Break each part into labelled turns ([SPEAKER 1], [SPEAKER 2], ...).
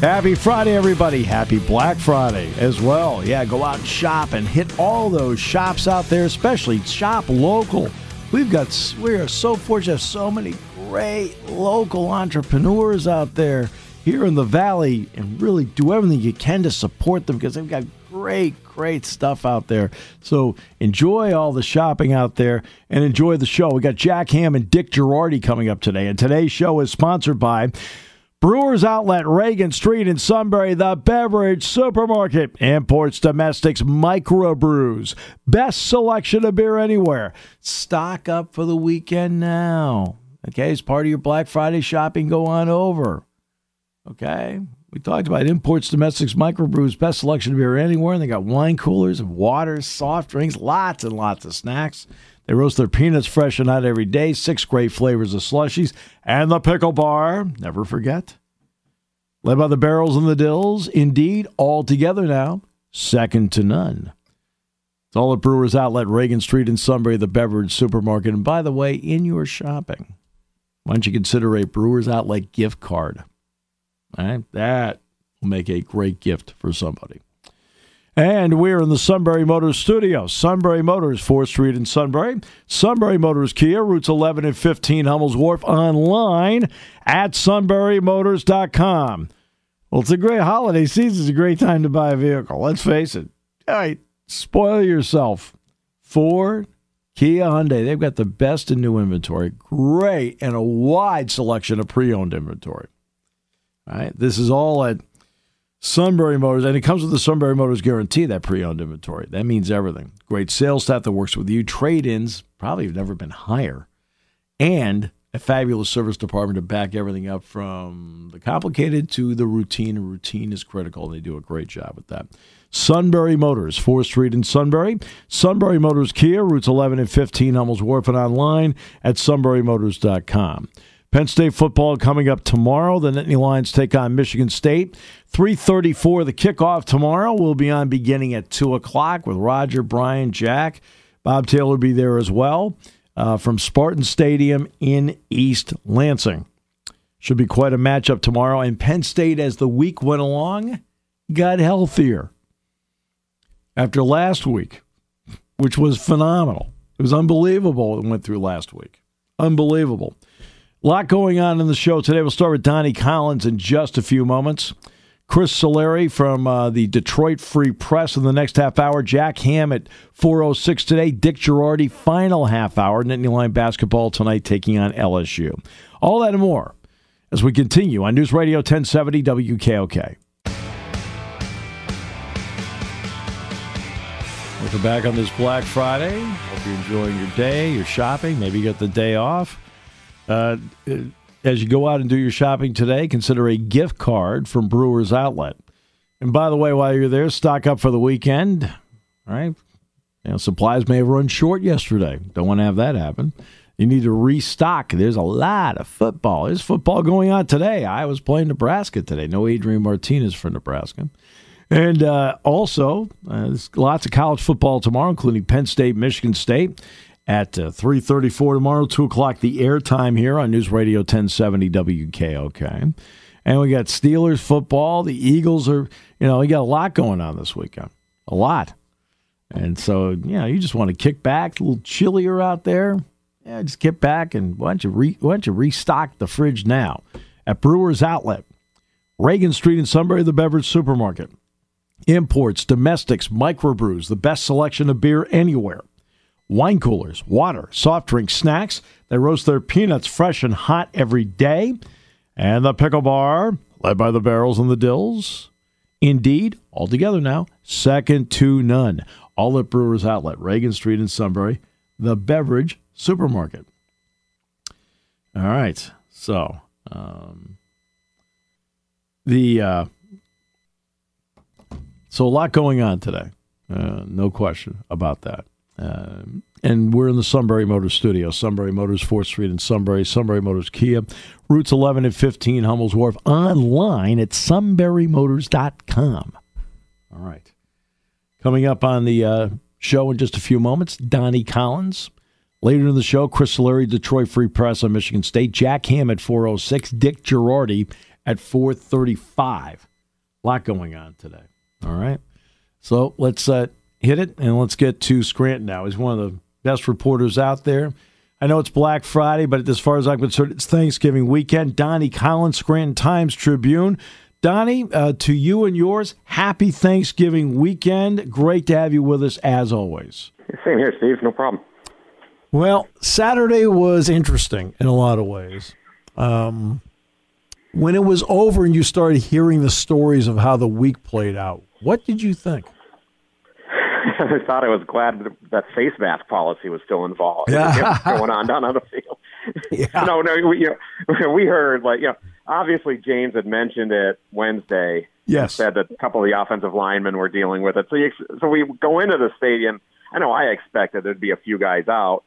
[SPEAKER 1] Happy Friday, everybody. Happy Black Friday as well. Yeah, go out and shop and hit all those shops out there, especially shop local. We've got, we are so fortunate so many great local entrepreneurs out there here in the Valley and really do everything you can to support them because they've got great, great stuff out there. So enjoy all the shopping out there and enjoy the show. We got Jack Ham and Dick Jerardi coming up today, and today's show is sponsored by. Brewers Outlet, Reagan Street in Sunbury, the beverage supermarket. Imports, domestics, microbrews. Best selection of beer anywhere. Stock up for the weekend now. Okay, as part of your Black Friday shopping, go on over. Okay, we talked about imports, domestics, microbrews, best selection of beer anywhere. And they got wine coolers and waters, soft drinks, lots and lots of snacks. They roast their peanuts fresh and out every day. Six great flavors of slushies. And the pickle bar, never forget. Led by the barrels and the dills. Indeed, all together now, second to none. It's all at Brewers Outlet, Reagan Street in Sunbury, the beverage supermarket. And by the way, in your shopping, why don't you consider a Brewers Outlet gift card? All right, that will make a great gift for somebody. And we're in the Sunbury Motors studio. Sunbury Motors, 4th Street in Sunbury. Sunbury Motors Kia, routes 11 and 15 Hummels Wharf, online at sunburymotors.com. Well, it's a great holiday season. It's a great time to buy a vehicle. Let's face it. All right, spoil yourself. Ford, Kia, Hyundai, they've got the best in new inventory. Great, and a wide selection of pre owned inventory. All right, this is all at Sunbury Motors, and it comes with the Sunbury Motors guarantee, that pre owned inventory. That means everything. Great sales staff that works with you. Trade ins probably have never been higher. And a fabulous service department to back everything up from the complicated to the routine. Routine is critical, and they do a great job with that. Sunbury Motors, 4th Street in Sunbury. Sunbury Motors Kia, routes 11 and 15, Hummels Wharf, and online at sunburymotors.com. Penn State football coming up tomorrow. The Nittany Lions take on Michigan State. 3.34 the kickoff tomorrow. We'll be on beginning at 2 o'clock with Roger, Brian, Jack. Bob Taylor will be there as well uh, from Spartan Stadium in East Lansing. Should be quite a matchup tomorrow. And Penn State, as the week went along, got healthier. After last week, which was phenomenal. It was unbelievable what went through last week. Unbelievable. A lot going on in the show today. We'll start with Donnie Collins in just a few moments. Chris Solari from uh, the Detroit Free Press in the next half hour. Jack Ham at 4.06 today. Dick Jerardi, final half hour. Nittany Lion basketball tonight taking on LSU. All that and more as we continue on News Radio 1070 WKOK. Welcome back on this Black Friday. Hope you're enjoying your day, your shopping. Maybe you got the day off. Uh, as you go out and do your shopping today, consider a gift card from Brewers Outlet. And by the way, while you're there, stock up for the weekend. All right. You know, supplies may have run short yesterday. Don't want to have that happen. You need to restock. There's a lot of football. There's football going on today. Iowa's playing Nebraska today. No Adrian Martinez for Nebraska. And uh, also, uh, there's lots of college football tomorrow, including Penn State, Michigan State at uh, 3.34 tomorrow, 2 o'clock the airtime here on News Radio 1070 WKOK. And we got Steelers football. The Eagles are, you know, we got a lot going on this weekend. A lot. And so, you know, you just want to kick back, a little chillier out there. Yeah, just get back and why don't you, re, why don't you restock the fridge now at Brewers Outlet, Reagan Street in Sunbury, the beverage supermarket. Imports, domestics, microbrews, the best selection of beer anywhere wine coolers, water, soft drinks, snacks. They roast their peanuts fresh and hot every day. And the pickle bar, led by the barrels and the dills. Indeed, all together now, second to none. All at Brewers Outlet, Reagan Street in Sunbury, the beverage supermarket. All right, so um, the uh, so a lot going on today. Uh, no question about that. Uh, and we're in the Sunbury Motors studio. Sunbury Motors, 4th Street in Sunbury. Sunbury Motors Kia. Routes 11 and 15, Hummel's Wharf. Online at sunburymotors.com. All right. Coming up on the uh, show in just a few moments, Donnie Collins. Later in the show, Chris Solari, Detroit Free Press on Michigan State. Jack Ham at 406. Dick Jerardi at 435. A lot going on today. All right. So let's uh, hit it and let's get to Scranton now. He's one of the best reporters out there. I know it's Black Friday, but as far as I'm concerned, it's Thanksgiving weekend. Donnie Collins, Scranton Times Tribune. Donnie, uh, to you and yours, happy Thanksgiving weekend. Great to have you with us as always.
[SPEAKER 2] Same here, Steve. No problem.
[SPEAKER 1] Well, Saturday was interesting in a lot of ways. Um, when it was over and you started hearing the stories of how the week played out, what did you think?
[SPEAKER 2] I thought I was glad that face mask policy was still involved. Yeah. going on down on the field. Yeah. no, no, we, you know, we heard like you know, obviously James had mentioned it Wednesday.
[SPEAKER 1] Yes,
[SPEAKER 2] said that a couple of the offensive linemen were dealing with it. So, you, so we go into the stadium. I know I expected there'd be a few guys out,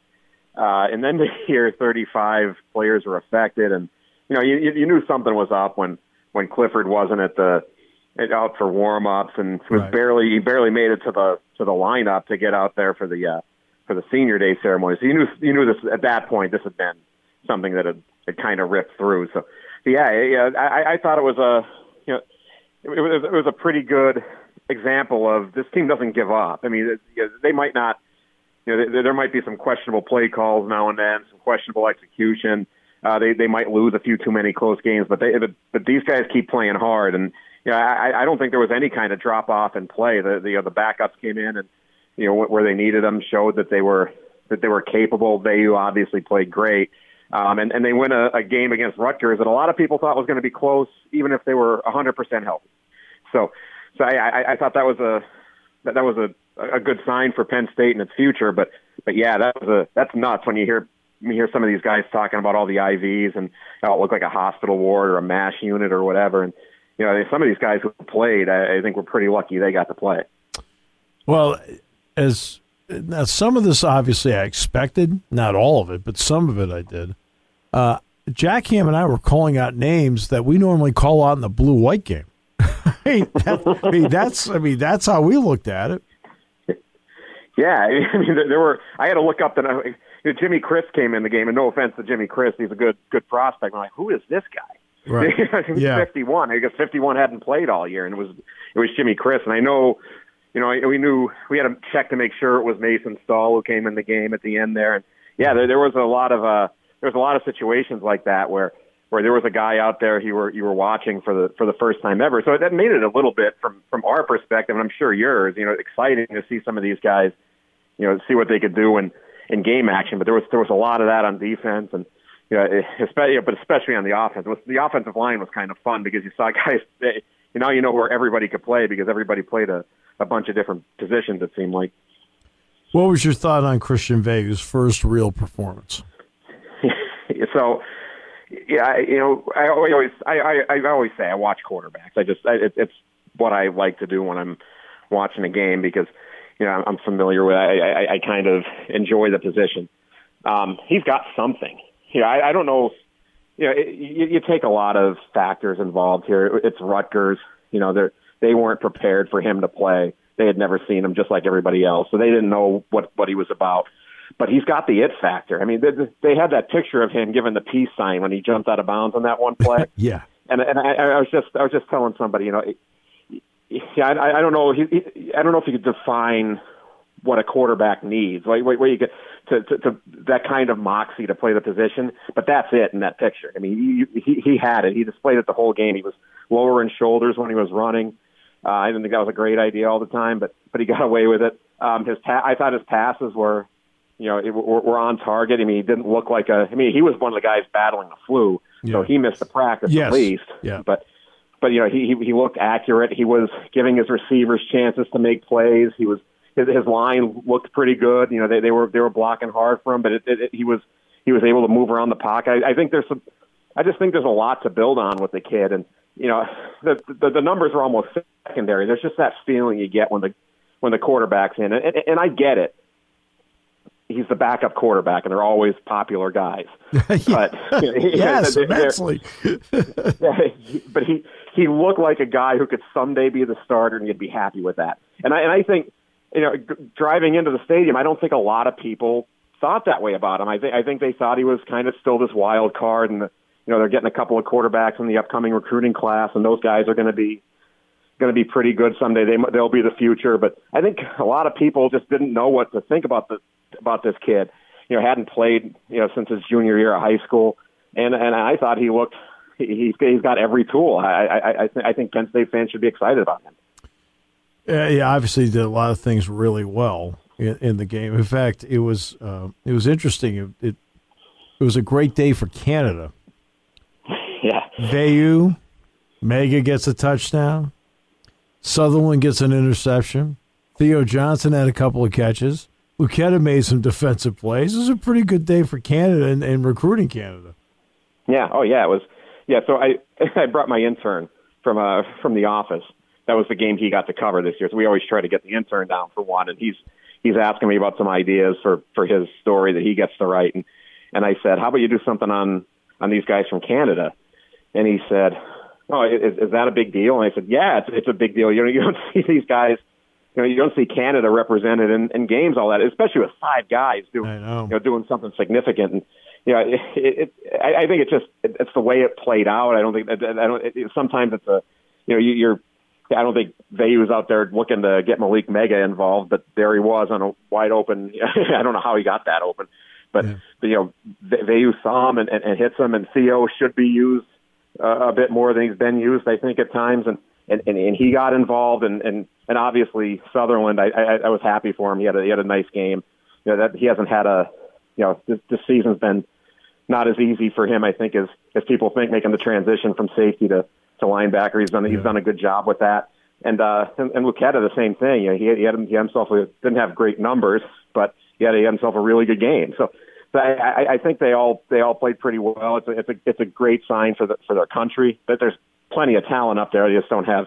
[SPEAKER 2] uh, and then to hear 35 players were affected, and you know, you, you knew something was up when when Clifford wasn't at the out for warm ups and was right. barely he barely made it to the to the lineup to get out there for the uh, for the senior day ceremony. So you knew you knew this at that point. This had been something that had, had kind of ripped through. So, yeah, yeah, I, I thought it was a you know it was, it was a pretty good example of this team doesn't give up. I mean, they might not. You know, there might be some questionable play calls now and then, some questionable execution. Uh, they they might lose a few too many close games, but they but, but these guys keep playing hard, and you know, I, I don't think there was any kind of drop off in play. The the, you know, the backups came in and you know where they needed them, showed that they were that they were capable. They obviously played great, um, and and they win a, a game against Rutgers that a lot of people thought was going to be close, even if they were 100% healthy. So, so I, I, I thought that was a that, that was a a good sign for Penn State and its future. But but yeah, that was a that's nuts when you hear you hear some of these guys talking about all the IVs and how it looked like a hospital ward or a mash unit or whatever, and you know, some of these guys who played, I, I think we're pretty lucky they got to play.
[SPEAKER 1] Well, as now, some of this obviously I expected, not all of it, but some of it I did. Uh, Jack Ham and I were calling out names that we normally call out in the blue white game. I, mean, that, I mean, that's I mean that's how we looked at it.
[SPEAKER 2] Yeah, I mean there were. I had to look up the. You know, Jimmy Christ came in the game, and no offense to Jimmy Christ, he's a good good prospect. I'm like, who is this guy?
[SPEAKER 1] Right.
[SPEAKER 2] yeah. 51. I guess 51 hadn't played all year, and it was it was Jimmy Christ. And I know, you know, we knew we had to check to make sure it was Mason Stahl who came in the game at the end there. And yeah, there, there was a lot of uh, there was a lot of situations like that where where there was a guy out there you were you were watching for the for the first time ever. So that made it a little bit from from our perspective, and I'm sure yours. You know, exciting to see some of these guys, you know, see what they could do in in game action. But there was there was a lot of that on defense and you know, especially, but especially on the offense. The offensive line was kind of fun because you saw guys. You know, you know where everybody could play because everybody played a, a bunch of different positions. It seemed like.
[SPEAKER 1] What was your thought on Christian Veilleux's first real performance?
[SPEAKER 2] so, yeah, you know, I always, I, I, I always say I watch quarterbacks. I just, I, it, it's what I like to do when I'm watching a game because, you know, I'm familiar with. I, I, I kind of enjoy the position. Um, he's got something know, I, I don't know. You know, it, you, you take a lot of factors involved here. It's Rutgers. You know, they they weren't prepared for him to play. They had never seen him, just like everybody else, so they didn't know what what he was about. But he's got the it factor. I mean, they, they had that picture of him giving the peace sign when he jumped out of bounds on that one play.
[SPEAKER 1] yeah,
[SPEAKER 2] and and I, I was just I was just telling somebody, you know, yeah, I, I don't know. He, he, I don't know if you could define what a quarterback needs. Like where you get to, to, to that kind of moxie to play the position, but that's it in that picture. I mean, he, he he had it. He displayed it the whole game. He was lower in shoulders when he was running. Uh, I didn't think that was a great idea all the time, but but he got away with it. Um, his pa- I thought his passes were, you know, it, were, were on target. I mean, he didn't look like a. I mean, he was one of the guys battling the flu, yeah. so he missed the practice
[SPEAKER 1] yes.
[SPEAKER 2] at least.
[SPEAKER 1] Yeah.
[SPEAKER 2] But but you know, he he looked accurate. He was giving his receivers chances to make plays. He was his, his line looked pretty good. You know, they, they were they were blocking hard for him, but it, it, it, he was he was able to move around the pocket. I, I think there's some. I just think there's a lot to build on with the kid, and you know, the, the the numbers are almost secondary. There's just that feeling you get when the when the quarterback's in, and, and, and I get it. He's the backup quarterback, and they're always popular guys. But
[SPEAKER 1] yes, immensely.
[SPEAKER 2] but he he looked like a guy who could someday be the starter, and you'd be happy with that. And I and I think you know, driving into the stadium, I don't think a lot of people thought that way about him. I think I think they thought he was kind of still this wild card, and you know they're getting a couple of quarterbacks in the upcoming recruiting class, and those guys are going to be going to be pretty good someday. They they'll be the future. But I think a lot of people just didn't know what to think about the about this kid. You know, hadn't played you know since his junior year of high school, and and I thought he looked he, he's got every tool. I I I, th- I think Penn State fans should be excited about him.
[SPEAKER 1] Uh, yeah, obviously did a lot of things really well in, in the game. In fact, it was uh, it was interesting. It, it, it was a great day for Canada.
[SPEAKER 2] Yeah,
[SPEAKER 1] Veilleux, Meiga gets a touchdown. Sutherland gets an interception. Theo Johnson had a couple of catches. Luketa made some defensive plays. It was a pretty good day for Canada and, and recruiting Canada.
[SPEAKER 2] Yeah. Oh, yeah. It was. Yeah. So I I brought my intern from uh from the office. That was the game he got to cover this year. So we always try to get the intern down for one, and he's he's asking me about some ideas for for his story that he gets to write, and and I said, how about you do something on on these guys from Canada? And he said, oh, is, is that a big deal? And I said, yeah, it's it's a big deal. You know, you don't see these guys you know, you don't see Canada represented in, in games all that, especially with five guys doing, you know, doing something significant. And you know, it, it, I, I think it's just it, it's the way it played out. I don't think I don't. It, sometimes it's a, you know, you, you're. I don't think Veilleux was out there looking to get Malick Meiga involved, but there he was on a wide open. I don't know how he got that open, but, yeah. but you know, Veilleux saw him and, and, and hits him, and Theo should be used uh, a bit more than he's been used, I think, at times, and and and, and he got involved, and and and obviously Sutherland, I, I I was happy for him. He had a he had a nice game. You know that he hasn't had a, you know, this, this season's been not as easy for him, I think, as as people think, making the transition from safety to to linebacker. He's done yeah. he's done a good job with that. And uh, and, and Luketa, the same thing. You know, he, he had he himself didn't have great numbers, but he had, he had himself a really good game. So, so I, I think they all they all played pretty well. It's a, it's a it's a great sign for the for their country. But there's plenty of talent up there. They just don't have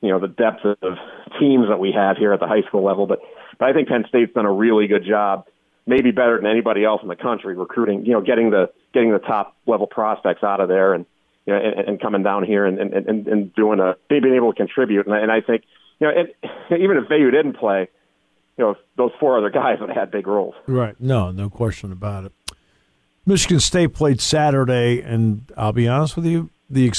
[SPEAKER 2] you know the depth of teams that we have here at the high school level. But but I think Penn State's done a really good job maybe better than anybody else in the country recruiting, you know, getting the getting the top level prospects out of there and you know and, and coming down here and, and and and doing a being able to contribute. And I, and I think you know, it, even if Veilleux didn't play, you know, those four other guys would have had big roles.
[SPEAKER 1] Right. No, no question about it. Michigan State played Saturday, and I'll be honest with you, the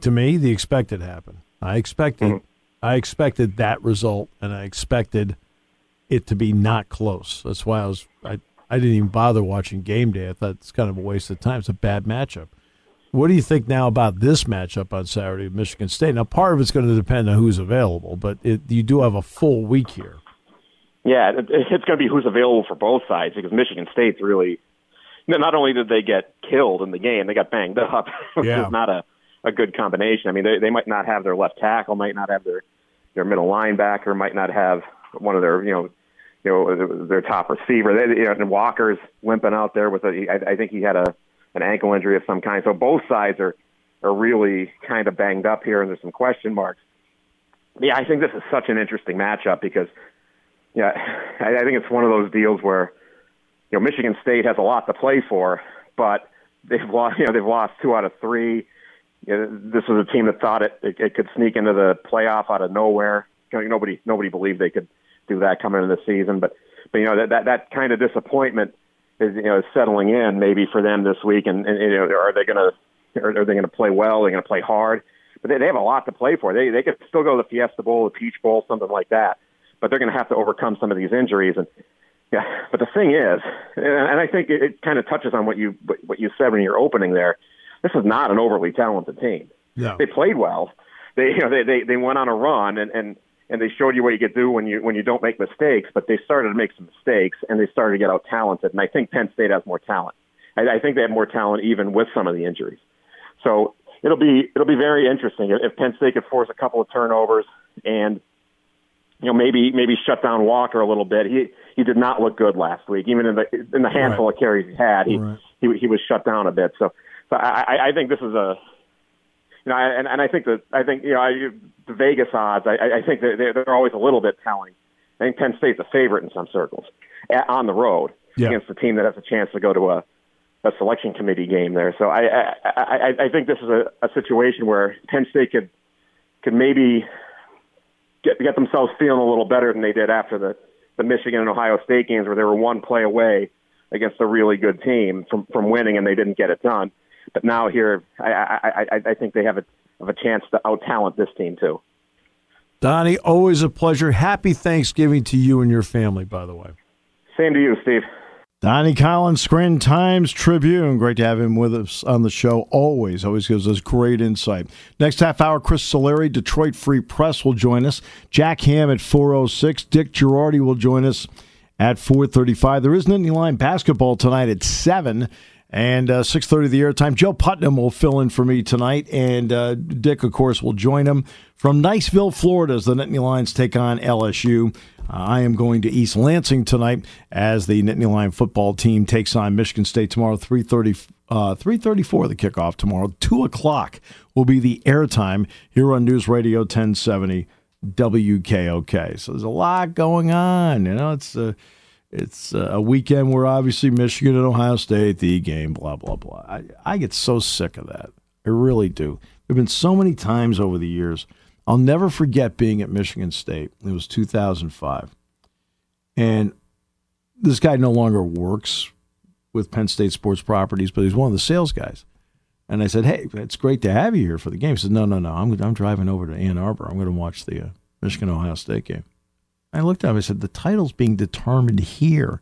[SPEAKER 1] to me the expected happened. I expected mm-hmm. I expected that result, and I expected it to be not close. That's why I was I, I didn't even bother watching game day. I thought it's kind of a waste of time. It's a bad matchup. What do you think now about this matchup on Saturday with Michigan State? Now, part of it's going to depend on who's available, but it, you do have a full week here.
[SPEAKER 2] Yeah, it's going to be who's available for both sides because Michigan State's really. Not only did they get killed in the game, they got banged up, which yeah. is not a, a good combination. I mean, they, they might not have their left tackle, might not have their their middle linebacker, might not have one of their you know you know their top receiver. They, you know, and Walker's limping out there with a. I, I think he had a an ankle injury of some kind. So both sides are are really kind of banged up here, and there's some question marks. Yeah, I think this is such an interesting matchup because, yeah, I, I think it's one of those deals where, you know, Michigan State has a lot to play for, but they've lost. You know, they've lost two out of three. You know, this was a team that thought it, it it could sneak into the playoff out of nowhere. You know, nobody nobody believed they could do that coming into the season. But but you know that that, that kind of disappointment is you know settling in maybe for them this week. And, and you know are they going to are, are they going to play well? Are they going to play hard? But they, they have a lot to play for. They they could still go to the Fiesta Bowl, the Peach Bowl, something like that. But they're going to have to overcome some of these injuries. And yeah, but the thing is, and I think it, it kind of touches on what you what you said when you're opening there. This is not an overly talented team.
[SPEAKER 1] No.
[SPEAKER 2] They played well. They you know they they, they went on a run and and and they showed you what you could do when you when you don't make mistakes. But they started to make some mistakes, and they started to get out talented. And I think Penn State has more talent. I, I think they have more talent even with some of the injuries. So it'll be it'll be very interesting if Penn State could force a couple of turnovers and you know maybe maybe shut down Walker a little bit. He he did not look good last week, even in the in the handful right. of carries he had. He, right. he he was shut down a bit. So so I I think this is a you know, and, and I think that I think you know I, the Vegas odds. I, I think they're, they're always a little bit telling. I think Penn State's a favorite in some circles on the road yeah. against a team that has a chance to go to a a selection committee game there. So I I, I, I think this is a, a situation where Penn State could could maybe get get themselves feeling a little better than they did after the the Michigan and Ohio State games, where they were one play away against a really good team from from winning, and they didn't get it done. But now here, I I, I, I think they have a have a chance to out talent this team too.
[SPEAKER 1] Donnie, always a pleasure. Happy Thanksgiving to you and your family, by the way.
[SPEAKER 2] Same to you, Steve.
[SPEAKER 1] Donnie Collins, Scranton Times Tribune. Great to have him with us on the show. Always, always gives us great insight. Next half hour, Chris Solari, Detroit Free Press will join us. Jack Ham at 406. Dick Jerardi will join us at 435. There is Nittany Lion basketball tonight at 7 and uh, 6.30 the airtime. Joe Putnam will fill in for me tonight, and uh, Dick, of course, will join him from Niceville, Florida, as the Nittany Lions take on LSU. Uh, I am going to East Lansing tonight as the Nittany Lion football team takes on Michigan State tomorrow, 3.30, uh, 3.34 the kickoff tomorrow. 2 o'clock will be the airtime here on News Radio 1070 WKOK. So there's a lot going on. You know, it's uh, it's a weekend where obviously Michigan and Ohio State, the game, blah, blah, blah. I, I get so sick of that. I really do. There have been so many times over the years – I'll never forget being at Michigan State. It was 2005. And this guy no longer works with Penn State Sports Properties, but he's one of the sales guys. And I said, "Hey, it's great to have you here for the game." He said, "No, no, no. I'm I'm driving over to Ann Arbor. I'm going to watch the uh, Michigan Ohio State game." I looked at him. I said, "The title's being determined here."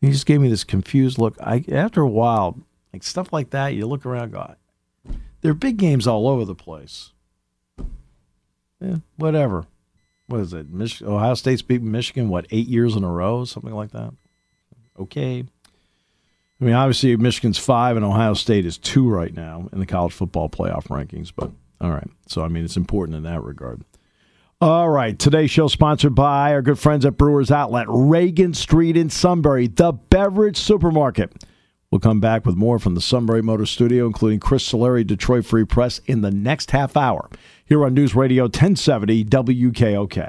[SPEAKER 1] He just gave me this confused look. I after a while, like stuff like that, you look around, go, there are big games all over the place yeah, whatever. What is it? Mich- Ohio State's beaten Michigan what eight years in a row, something like that. Okay. I mean, obviously Michigan's five and Ohio State is two right now in the college football playoff rankings. But all right, so I mean, it's important in that regard. All right, today's show sponsored by our good friends at Brewers Outlet, Reagan Street in Sunbury, the beverage supermarket. We'll come back with more from the Sunbury Motor Studio, including Chris Solari, Detroit Free Press, in the next half hour here on News Radio 1070 WKOK.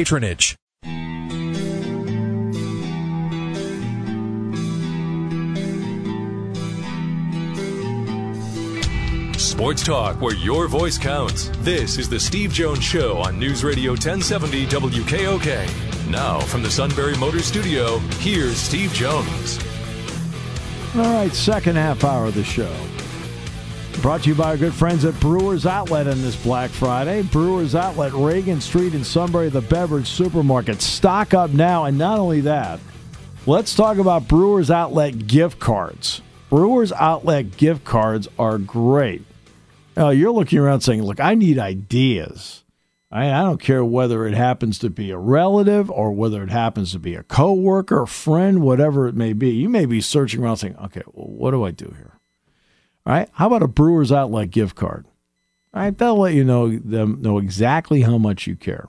[SPEAKER 3] patronage.
[SPEAKER 4] Sports talk where your voice counts. This is the Steve Jones Show on News Radio 1070 WKOK. Now, from the Sunbury Motor Studio, here's Steve Jones.
[SPEAKER 1] All right, second half hour of the show. Brought to you by our good friends at Brewers Outlet on this Black Friday. Brewers Outlet, Reagan Street in Sunbury, the beverage supermarket. Stock up now, and not only that, let's talk about Brewers Outlet gift cards. Brewers Outlet gift cards are great. Now, you're looking around saying, look, I need ideas. I, I don't care whether it happens to be a relative or whether it happens to be a coworker, friend, whatever it may be. You may be searching around saying, okay, well, what do I do here? All right. How about a Brewers Outlet gift card? Right, they'll let you know them know exactly how much you care.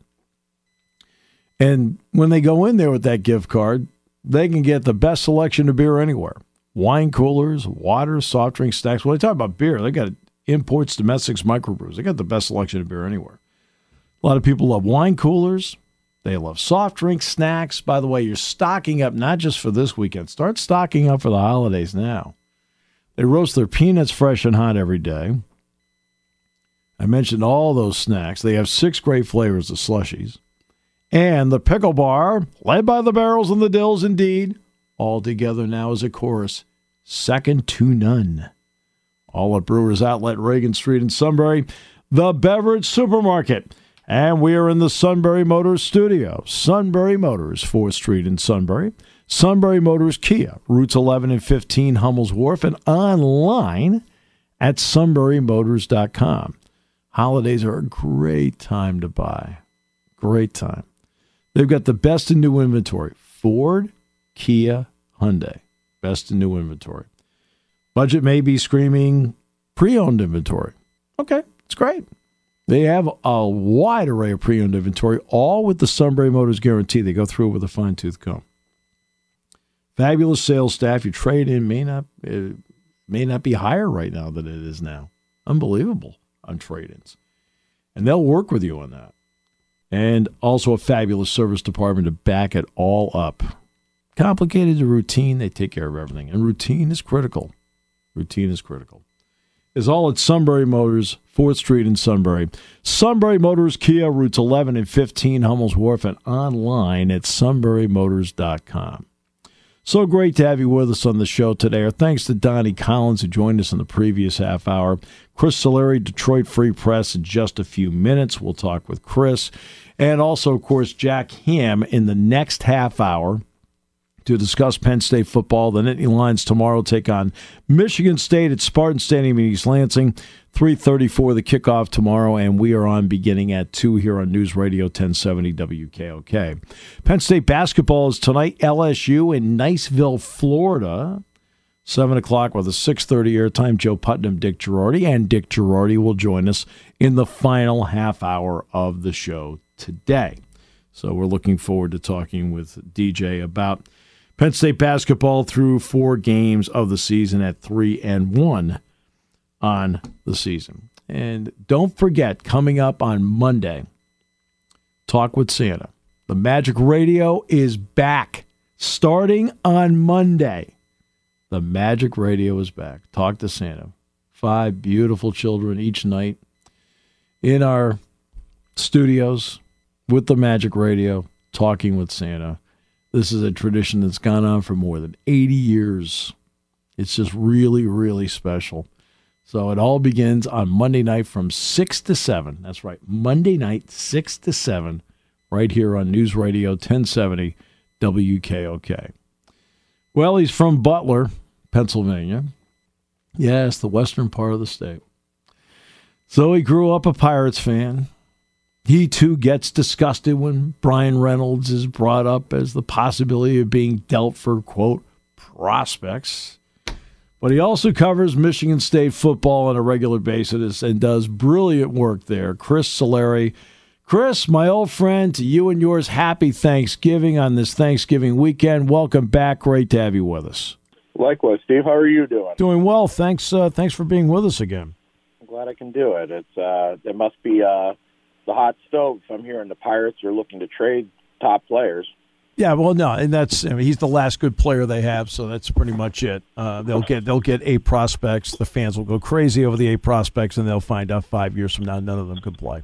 [SPEAKER 1] And when they go in there with that gift card, they can get the best selection of beer anywhere. Wine coolers, water, soft drinks, snacks. When they talk about beer, they got imports, domestics, microbrews. They got the best selection of beer anywhere. A lot of people love wine coolers. They love soft drinks, snacks. By the way, you're stocking up not just for this weekend. Start stocking up for the holidays now. They roast their peanuts fresh and hot every day. I mentioned all those snacks. They have six great flavors of slushies. And the pickle bar, led by the barrels and the dills, indeed, all together now as a chorus, second to none. All at Brewers Outlet, Reagan Street in Sunbury, the beverage supermarket. And we are in the Sunbury Motors studio. Sunbury Motors, 4th Street in Sunbury. Sunbury Motors Kia, routes 11 and 15, Hummel's Wharf, and online at sunburymotors.com. Holidays are a great time to buy. Great time. They've got the best in new inventory Ford, Kia, Hyundai. Best in new inventory. Budget may be screaming pre owned inventory. Okay, it's great. They have a wide array of pre owned inventory, all with the Sunbury Motors guarantee. They go through it with a fine tooth comb. Fabulous sales staff. Your trade in may not uh, may not be higher right now than it is now. Unbelievable on trade ins. And they'll work with you on that. And also a fabulous service department to back it all up. Complicated to routine, they take care of everything. And routine is critical. Routine is critical is all at Sunbury Motors, 4th Street in Sunbury. Sunbury Motors, Kia, routes 11 and 15, Hummel's Wharf, and online at sunburymotors.com. So great to have you with us on the show today. Our thanks to Donnie Collins, who joined us in the previous half hour. Chris Solari, Detroit Free Press, in just a few minutes. We'll talk with Chris. And also, of course, Jack Ham in the next half hour to discuss Penn State football. The Nittany Lions tomorrow take on Michigan State at Spartan Stadium in East Lansing. 3:34 the kickoff tomorrow, and we are on beginning at two here on News Radio 1070 WKOK. Penn State basketball is tonight. LSU in Niceville, Florida. Seven o'clock with a six thirty airtime. Joe Putnam, Dick Jerardi, and Dick Jerardi will join us in the final half hour of the show today. So we're looking forward to talking with DJ about Penn State basketball through four games of the season at three and one on the season. And don't forget, coming up on Monday, Talk with Santa. The Magic Radio is back starting on Monday. The Magic Radio is back. Talk to Santa. Five beautiful children each night in our studios with the Magic Radio, talking with Santa. This is a tradition that's gone on for more than 80 years. It's just really, really special. So it all begins on Monday night from 6 to 7. That's right, Monday night, 6 to 7, right here on News Radio 1070 WKOK. Well, he's from Butler, Pennsylvania. Yes, the western part of the state. So he grew up a Pirates fan. He too gets disgusted when Bryan Reynolds is brought up as the possibility of being dealt for, quote, prospects. But he also covers Michigan State football on a regular basis and does brilliant work there. Chris Solari. Chris, my old friend, to you and yours, happy Thanksgiving on this Thanksgiving weekend. Welcome back. Great to have you with us.
[SPEAKER 5] Likewise, Steve. How are you doing?
[SPEAKER 1] Doing well. Thanks. Uh, thanks for being with us again.
[SPEAKER 5] I'm glad I can do it. It's uh, it must be uh, the hot stove. I'm hearing the Pirates are looking to trade top players.
[SPEAKER 1] Yeah, well, no, and that's I mean, he's the last good player they have, so that's pretty much it. Uh, they'll get they'll get eight prospects. The fans will go crazy over the eight prospects, and they'll find out five years from now none of them can play.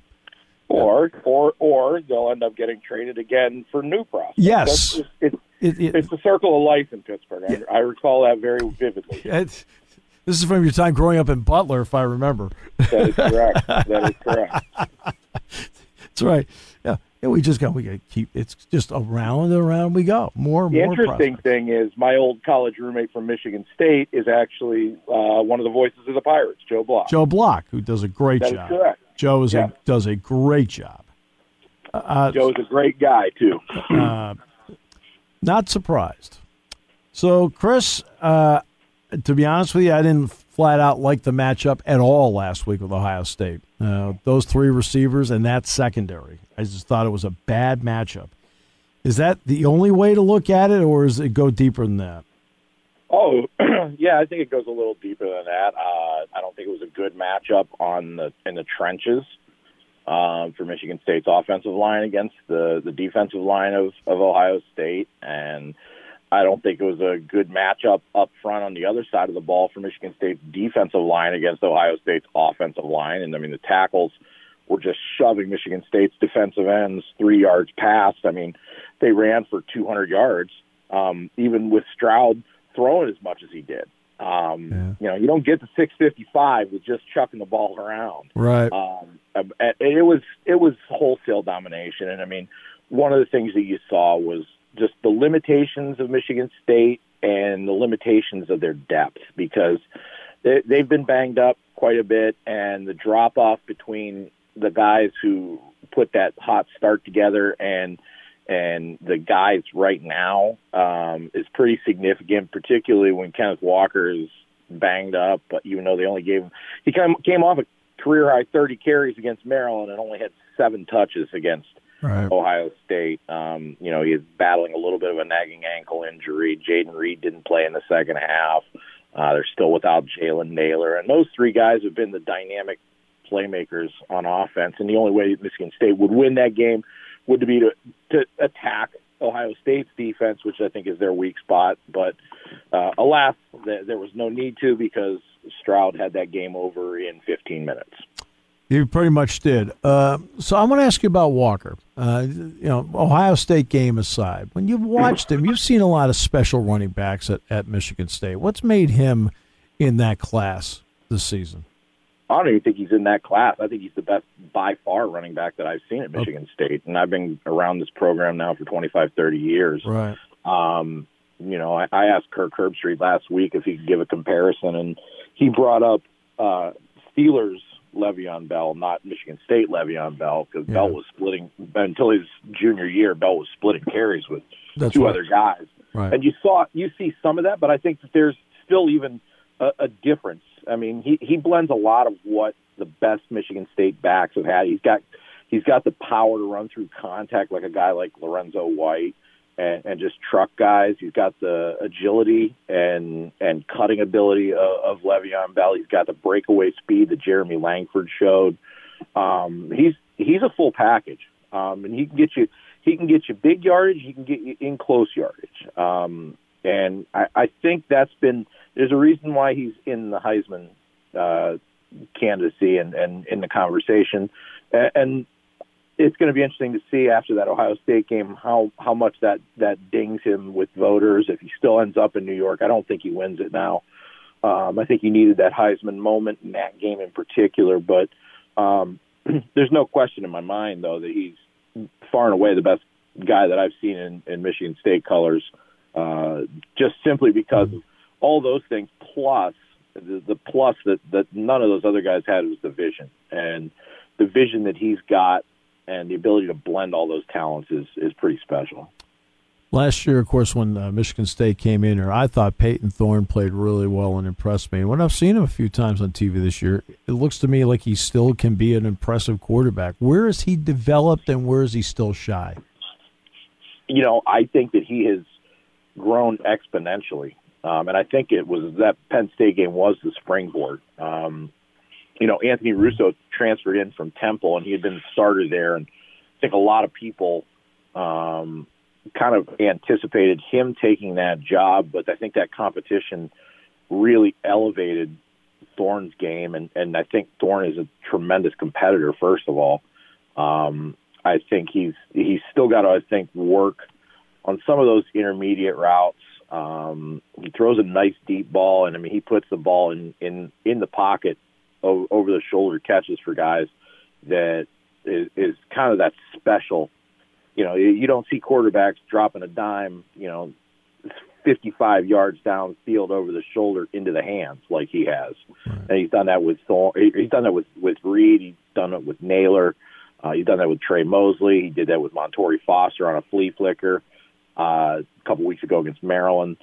[SPEAKER 5] Or or or they'll end up getting traded again for new prospects.
[SPEAKER 1] Yes,
[SPEAKER 5] Just, it, it, it, it's the circle of life in Pittsburgh. I, I recall that very vividly.
[SPEAKER 1] this is from your time growing up in Butler, if I remember.
[SPEAKER 5] That is correct. that is correct.
[SPEAKER 1] That's right. Yeah. And we just got we got to keep it's just around and around we go. More.
[SPEAKER 5] The
[SPEAKER 1] more The
[SPEAKER 5] interesting
[SPEAKER 1] prospects.
[SPEAKER 5] thing is my old college roommate from Michigan State is actually uh, one of the voices of the Pirates, Joe Block.
[SPEAKER 1] Joe Block, who does a great
[SPEAKER 5] That
[SPEAKER 1] job.
[SPEAKER 5] correct.
[SPEAKER 1] Joe is
[SPEAKER 5] Yeah.
[SPEAKER 1] a, does a great job. Uh,
[SPEAKER 5] Joe's a great guy too.
[SPEAKER 1] uh, not surprised. So, Chris, uh, to be honest with you, I didn't flat out like the matchup at all last week with Ohio State. Uh, those three receivers and that secondary. I just thought it was a bad matchup. Is that the only way to look at it, or does it go deeper than that?
[SPEAKER 5] Oh, yeah, I think it goes a little deeper than that. Uh, I don't think it was a good matchup on the in the trenches um, for Michigan State's offensive line against the the defensive line of of Ohio State, and I don't think it was a good matchup up front on the other side of the ball for Michigan State's defensive line against Ohio State's offensive line. And I mean, the tackles were just shoving Michigan State's defensive ends three yards past. I mean, they ran for 200 yards, um, even with Stroud throwing as much as he did. Um, yeah. You know, you don't get to 655 with just chucking the ball around.
[SPEAKER 1] Right.
[SPEAKER 5] Um, it was it was wholesale domination, and I mean, one of the things that you saw was just the limitations of Michigan State and the limitations of their depth because they, they've been banged up quite a bit, and the drop off between the guys who put that hot start together and and the guys right now um, is pretty significant, particularly when Kenneth Walker is banged up. But even though they only gave him, he came came off a career high 30 carries against Maryland and only had seven touches against right. Ohio State. Um, you know, he's battling a little bit of a nagging ankle injury. Jayden Reed didn't play in the second half. Uh, they're still without Jalen Nailor, and those three guys have been the dynamic playmakers on offense. And the only way Michigan State would win that game would be to to attack Ohio State's defense, which I think is their weak spot. But uh, alas, th- there was no need to because Stroud had that game over in 15 minutes.
[SPEAKER 1] You pretty much did. Uh, so I want to ask you about Walker. Uh, you know, Ohio State game aside, when you've watched him, you've seen a lot of special running backs at, at Michigan State. What's made him in that class this season?
[SPEAKER 5] I don't even think he's in that class. I think he's the best by far running back that I've seen at Michigan okay. State, and I've been around this program now for 25, 30 years.
[SPEAKER 1] Right.
[SPEAKER 5] Um, you know, I, I asked Kirk Herbstreit last week if he could give a comparison, and he brought up uh, Steelers Le'Veon Bell, not Michigan State Le'Veon Bell, because yeah. Bell was splitting until his junior year. Bell was splitting carries with That's two right. other guys,
[SPEAKER 1] right.
[SPEAKER 5] and you saw you see some of that, but I think that there's still even a, a difference I mean, he he blends a lot of what the best Michigan State backs have had. He's got he's got the power to run through contact like a guy like Lorenzo White and, and just truck guys. He's got the agility and and cutting ability of, of Le'Veon Bell. He's got the breakaway speed that Jeremy Langford showed. Um, he's he's a full package, um, and he can get you he can get you big yardage. He can get you in close yardage. Um, and I, I think that's been there's a reason why he's in the Heisman uh, candidacy and, and in the conversation. And it's going to be interesting to see after that Ohio State game how how much that that dings him with voters. If he still ends up in New York, I don't think he wins it now. Um, I think he needed that Heisman moment in that game in particular. But um, there's no question in my mind, though, that he's far and away the best guy that I've seen in, in Michigan State colors. Uh, just simply because all those things plus the, the plus that that none of those other guys had was the vision and the vision that he's got and the ability to blend all those talents is is pretty special.
[SPEAKER 1] Last year, of course, when uh, Michigan State came in here, I thought Payton Thorne played really well and impressed me. And when I've seen him a few times on TV this year, it looks to me like he still can be an impressive quarterback. Where is he developed and where is he still shy?
[SPEAKER 5] You know, I think that he has grown exponentially. Um, and I think it was that Penn State game was the springboard. Um, you know, Anthony Russo transferred in from Temple, and he had been the starter there. And I think a lot of people um, kind of anticipated him taking that job, but I think that competition really elevated Thorne's game, and and I think Thorne is a tremendous competitor. First of all, um, I think he's he's still got to I think work on some of those intermediate routes um, he throws a nice deep ball, and I mean he puts the ball in in in the pocket over, the shoulder catches for guys that is, is kind of that special. You know, you don't see quarterbacks dropping a dime. You know, 55 yards downfield over the shoulder into the hands like he has, right. and he's done that with Thor- he's done that with with Reed. He's done it with Nailor. Uh, he's done that with Tre Mosley. He did that with Montorie Foster on a flea flicker uh, a couple weeks ago against Maryland.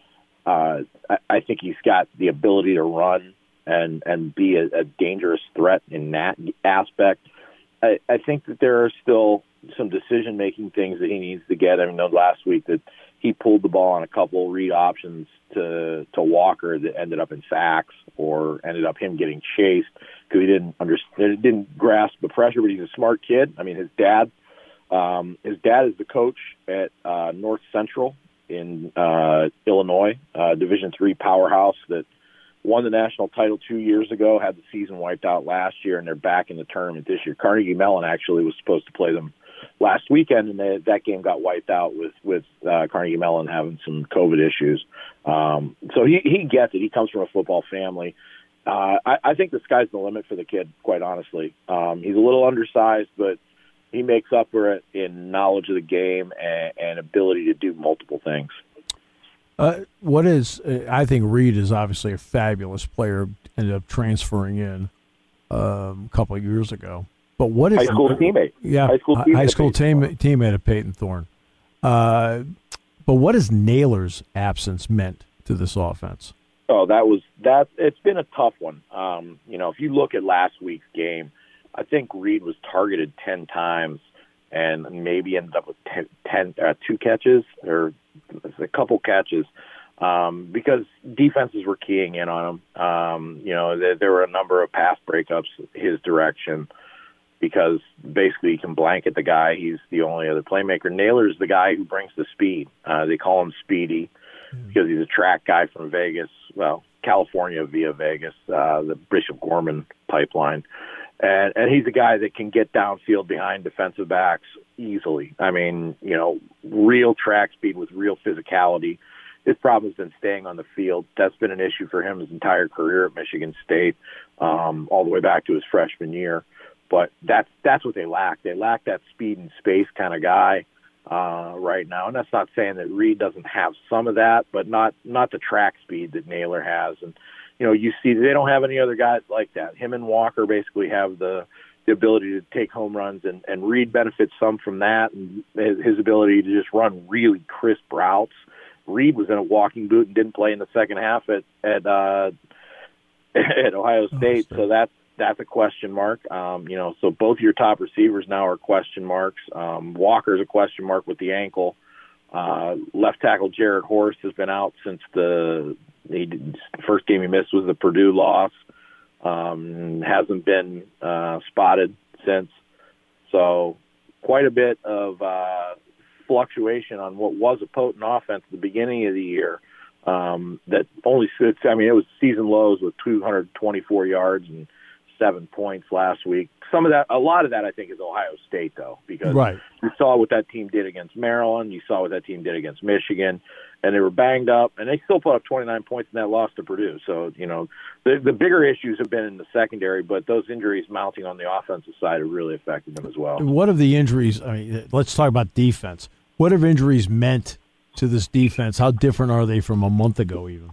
[SPEAKER 5] Uh, I, I think he's got the ability to run and and be a, a dangerous threat in that aspect. I, I think that there are still some decision making things that he needs to get. I mean, last week that he pulled the ball on a couple of read options to to Walker that ended up in sacks or ended up him getting chased because he didn't understand, didn't grasp the pressure. But he's a smart kid. I mean, his dad, um, his dad is the coach at uh, North Central in uh, Illinois, uh, Division three powerhouse that won the national title two years ago, had the season wiped out last year, and they're back in the tournament this year. Carnegie Mellon actually was supposed to play them last weekend, and they, that game got wiped out with with uh, Carnegie Mellon having some COVID issues. Um, so he he gets it. He comes from a football family. Uh, I, I think the sky's the limit for the kid. Quite honestly, um, he's a little undersized, but he makes up for it in knowledge of the game and, and ability to do multiple things.
[SPEAKER 1] Uh, what is uh, I think Reed is obviously a fabulous player. Ended up transferring in um, a couple of years ago. But what is
[SPEAKER 5] high school teammate?
[SPEAKER 1] Yeah, high school teammate, high school team, teammate of Payton Thorne. Uh, but what has Nailor's absence meant to this offense?
[SPEAKER 5] Oh, that was that. It's been a tough one. Um, you know, if you look at last week's game, I think Reed was targeted ten times and maybe ended up with 10, 10 uh, two catches or a couple catches um, because defenses were keying in on him. Um, you know, there, there were a number of pass breakups his direction because basically he can blanket the guy. He's the only other playmaker. Nailor's the guy who brings the speed. Uh, they call him Speedy mm. because he's a track guy from Vegas. Well, California via Vegas, uh, the Bishop Gorman pipeline and and he's a guy that can get downfield behind defensive backs easily. I mean, you know, real track speed with real physicality. His problem has been staying on the field. That's been an issue for him his entire career at Michigan State, um, all the way back to his freshman year. But that's that's what they lack. They lack that speed and space kind of guy uh, right now. And that's not saying that Reed doesn't have some of that, but not not the track speed that Nailor has. And you know, you see they don't have any other guys like that. Him and Walker basically have the the ability to take home runs, and and Reed benefits some from that, and his ability to just run really crisp routes. Reed was in a walking boot and didn't play in the second half at at uh, at Ohio State, so that's that's a question mark. Um, you know, so both your top receivers now are question marks. Um, Walker's a question mark with the ankle. Uh, left tackle Jarrett Horst has been out since the he did, first game he missed was the Purdue loss. Um, hasn't been uh, spotted since. So quite a bit of uh, fluctuation on what was a potent offense at the beginning of the year. Um, that only sits. I mean, it was season lows with 224 yards and seven points last week. Some of that, a lot of that, I think, is Ohio State though, because
[SPEAKER 1] right.
[SPEAKER 5] you saw what that team did against Maryland, you saw what that team did against Michigan, and they were banged up, and they still put up 29 points in that loss to Purdue. So you know, the the bigger issues have been in the secondary, but those injuries mounting on the offensive side have really affected them as well.
[SPEAKER 1] What have the injuries? I mean, let's talk about defense. What have injuries meant to this defense? How different are they from a month ago, even?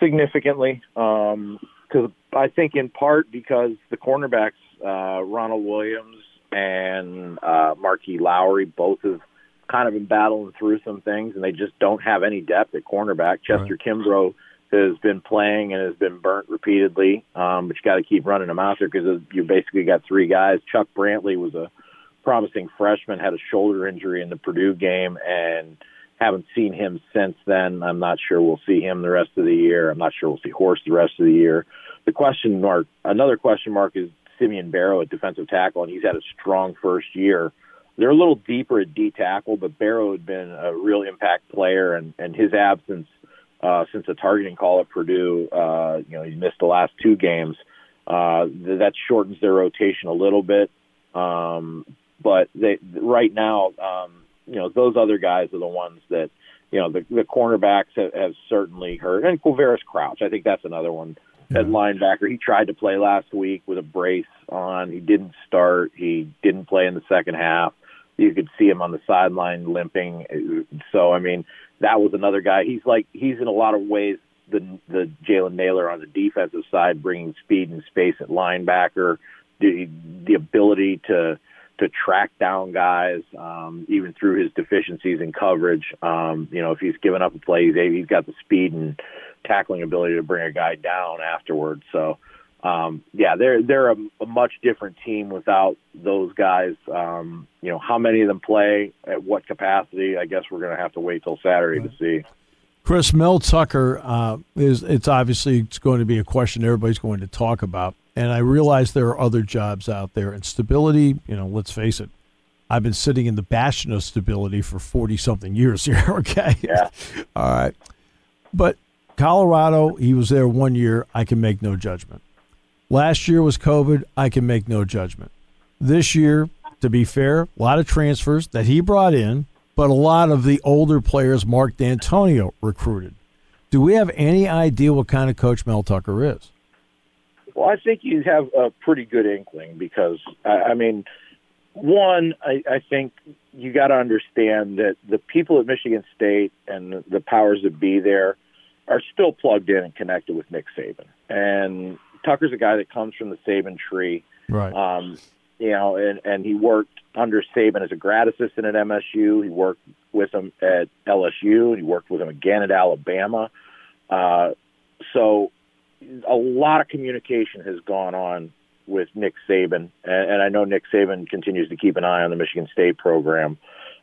[SPEAKER 5] Significantly. Um, because I think in part because the cornerbacks, uh, Ronald Williams and uh, Marquis Lowery, both have kind of been battling through some things, and they just don't have any depth at cornerback. Chester right. Kimbrough has been playing and has been burnt repeatedly, um, but you got to keep running them out there because you basically got three guys. Chuck Brantley was a promising freshman, had a shoulder injury in the Purdue game, and haven't seen him since then. I'm not sure we'll see him the rest of the year. I'm not sure we'll see Horst the rest of the year. The question mark, another question mark is Simeon Barrow at defensive tackle, and he's had a strong first year. They're a little deeper at D tackle, but Barrow had been a real impact player, and, and his absence uh, since the targeting call at Purdue, uh, you know, he missed the last two games. Uh, that shortens their rotation a little bit. Um, but they right now, um, you know, those other guys are the ones that, you know, the, the cornerbacks have, have certainly hurt. And Quavaris Crouch, I think that's another one yeah. at linebacker. He tried to play last week with a brace on. He didn't start. He didn't play in the second half. You could see him on the sideline limping. So, I mean, that was another guy. He's like, he's in a lot of ways the, the Jalen Nailor on the defensive side, bringing speed and space at linebacker, the, the ability to, to track down guys, um, even through his deficiencies in coverage. Um, you know, if he's given up a play, he's, he's got the speed and tackling ability to bring a guy down afterwards. So, um, yeah, they're they're a, a much different team without those guys. Um, you know, how many of them play at what capacity? I guess we're going to have to wait till Saturday to see.
[SPEAKER 1] Chris Mel Tucker uh, is it's obviously it's going to be a question everybody's going to talk about, and I realize there are other jobs out there and stability. You know, let's face it, I've been sitting in the bastion of stability for forty something years here. Okay,
[SPEAKER 5] Yeah.
[SPEAKER 1] all right, but Colorado, he was there one year. I can make no judgment. Last year was COVID. I can make no judgment. This year, to be fair, a lot of transfers that he brought in, but a lot of the older players Mark Dantonio recruited. Do we have any idea what kind of coach Mel Tucker is?
[SPEAKER 5] Well, I think you have a pretty good inkling because, I I mean, one, I, I think you got to understand that the people at Michigan State and the powers that be there are still plugged in and connected with Nick Saban. And Tucker's a guy that comes from the Saban tree.
[SPEAKER 1] Right.
[SPEAKER 5] Um, you know, and, and he worked under Saban as a grad assistant at MSU. He worked with him at LSU. He worked with him again at Alabama. Uh, so a lot of communication has gone on with Nick Saban, and, and I know Nick Saban continues to keep an eye on the Michigan State program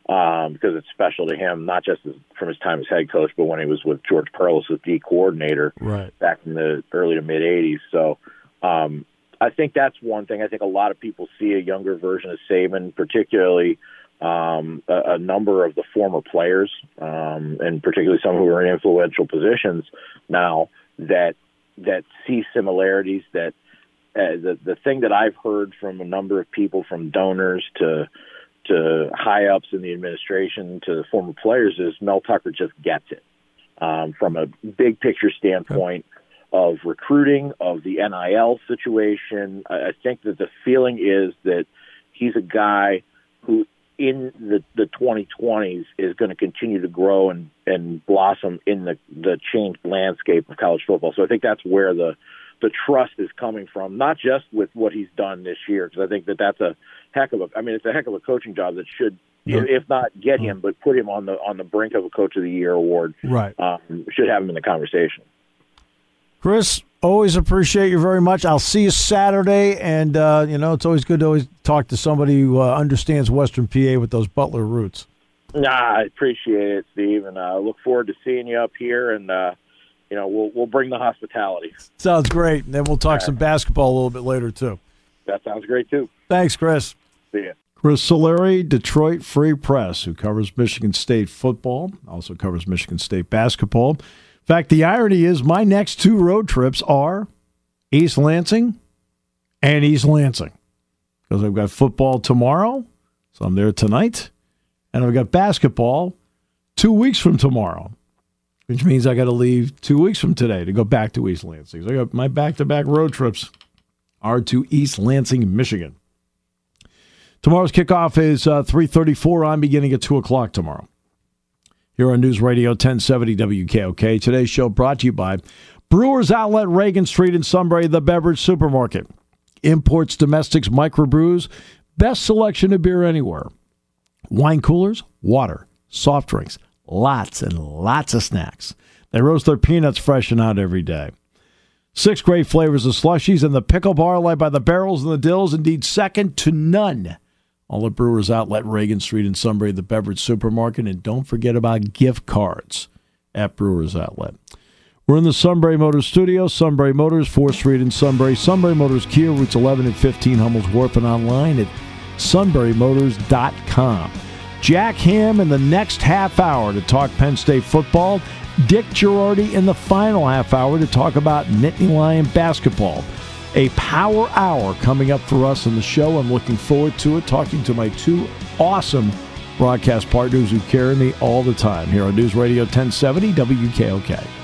[SPEAKER 5] um, because it's special to him, not just as, from his time as head coach, but when he was with George Perles as D coordinator
[SPEAKER 1] Right.
[SPEAKER 5] back in the early to mid 80s. So um, I think that's one thing. I think a lot of people see a younger version of Saban, particularly um, a, a number of the former players, um, and particularly some who are in influential positions now that that see similarities. That uh, the the thing that I've heard from a number of people, from donors to to high ups in the administration to the former players, is Mel Tucker just gets it um, from a big picture standpoint of recruiting, of the NIL situation. I think that the feeling is that he's a guy who, in the, the 2020s, is going to continue to grow and, and blossom in the, the changed landscape of college football. So I think that's where the the trust is coming from, not just with what he's done this year, because I think that that's a heck of a. I mean, it's a heck of a coaching job that should,
[SPEAKER 1] Yeah.
[SPEAKER 5] if not get him, but put him on the on the brink of a Coach of the Year award.
[SPEAKER 1] Right.
[SPEAKER 5] Um, should have him in the conversation.
[SPEAKER 1] Chris, always appreciate you very much. I'll see you Saturday, and uh, you know it's always good to always talk to somebody who uh, understands Western PA with those Butler roots.
[SPEAKER 5] Nah, I appreciate it, Steve, and uh, look forward to seeing you up here. And uh, you know, we'll we'll bring the hospitality.
[SPEAKER 1] Sounds great. And then we'll talk some basketball a little bit later too.
[SPEAKER 5] That sounds great too.
[SPEAKER 1] Thanks, Chris.
[SPEAKER 5] See ya.
[SPEAKER 1] Chris Solari, Detroit Free Press, who covers Michigan State football, also covers Michigan State basketball. In fact, the irony is my next two road trips are East Lansing and East Lansing because I've got football tomorrow, so I'm there tonight, and I've got basketball two weeks from tomorrow, which means I got to leave two weeks from today to go back to East Lansing. So I got my back-to-back road trips are to East Lansing, Michigan. Tomorrow's kickoff is uh, 3.34 on beginning at 2 o'clock tomorrow. Here on News Radio 1070 WKOK. Today's show brought to you by Brewers Outlet, Reagan Street in Sunbury, the beverage supermarket. Imports, domestics, microbrews, best selection of beer anywhere. Wine coolers, water, soft drinks, lots and lots of snacks. They roast their peanuts fresh and out every day. Six great flavors of slushies and the pickle bar led by the barrels and the dills, indeed second to none. All at Brewers Outlet, Reagan Street in Sunbury, the beverage supermarket. And don't forget about gift cards at Brewers Outlet. We're in the Sunbury Motors studio. Sunbury Motors, 4th Street in Sunbury. Sunbury Motors Kia, routes 11 and 15, Hummel's Wharf, and online at sunburymotors.com. Jack Ham in the next half hour to talk Penn State football. Dick Jerardi in the final half hour to talk about Nittany Lion basketball. A power hour coming up for us in the show. I'm looking forward to it, talking to my two awesome broadcast partners who carry me all the time here on News Radio 1070 WKOK.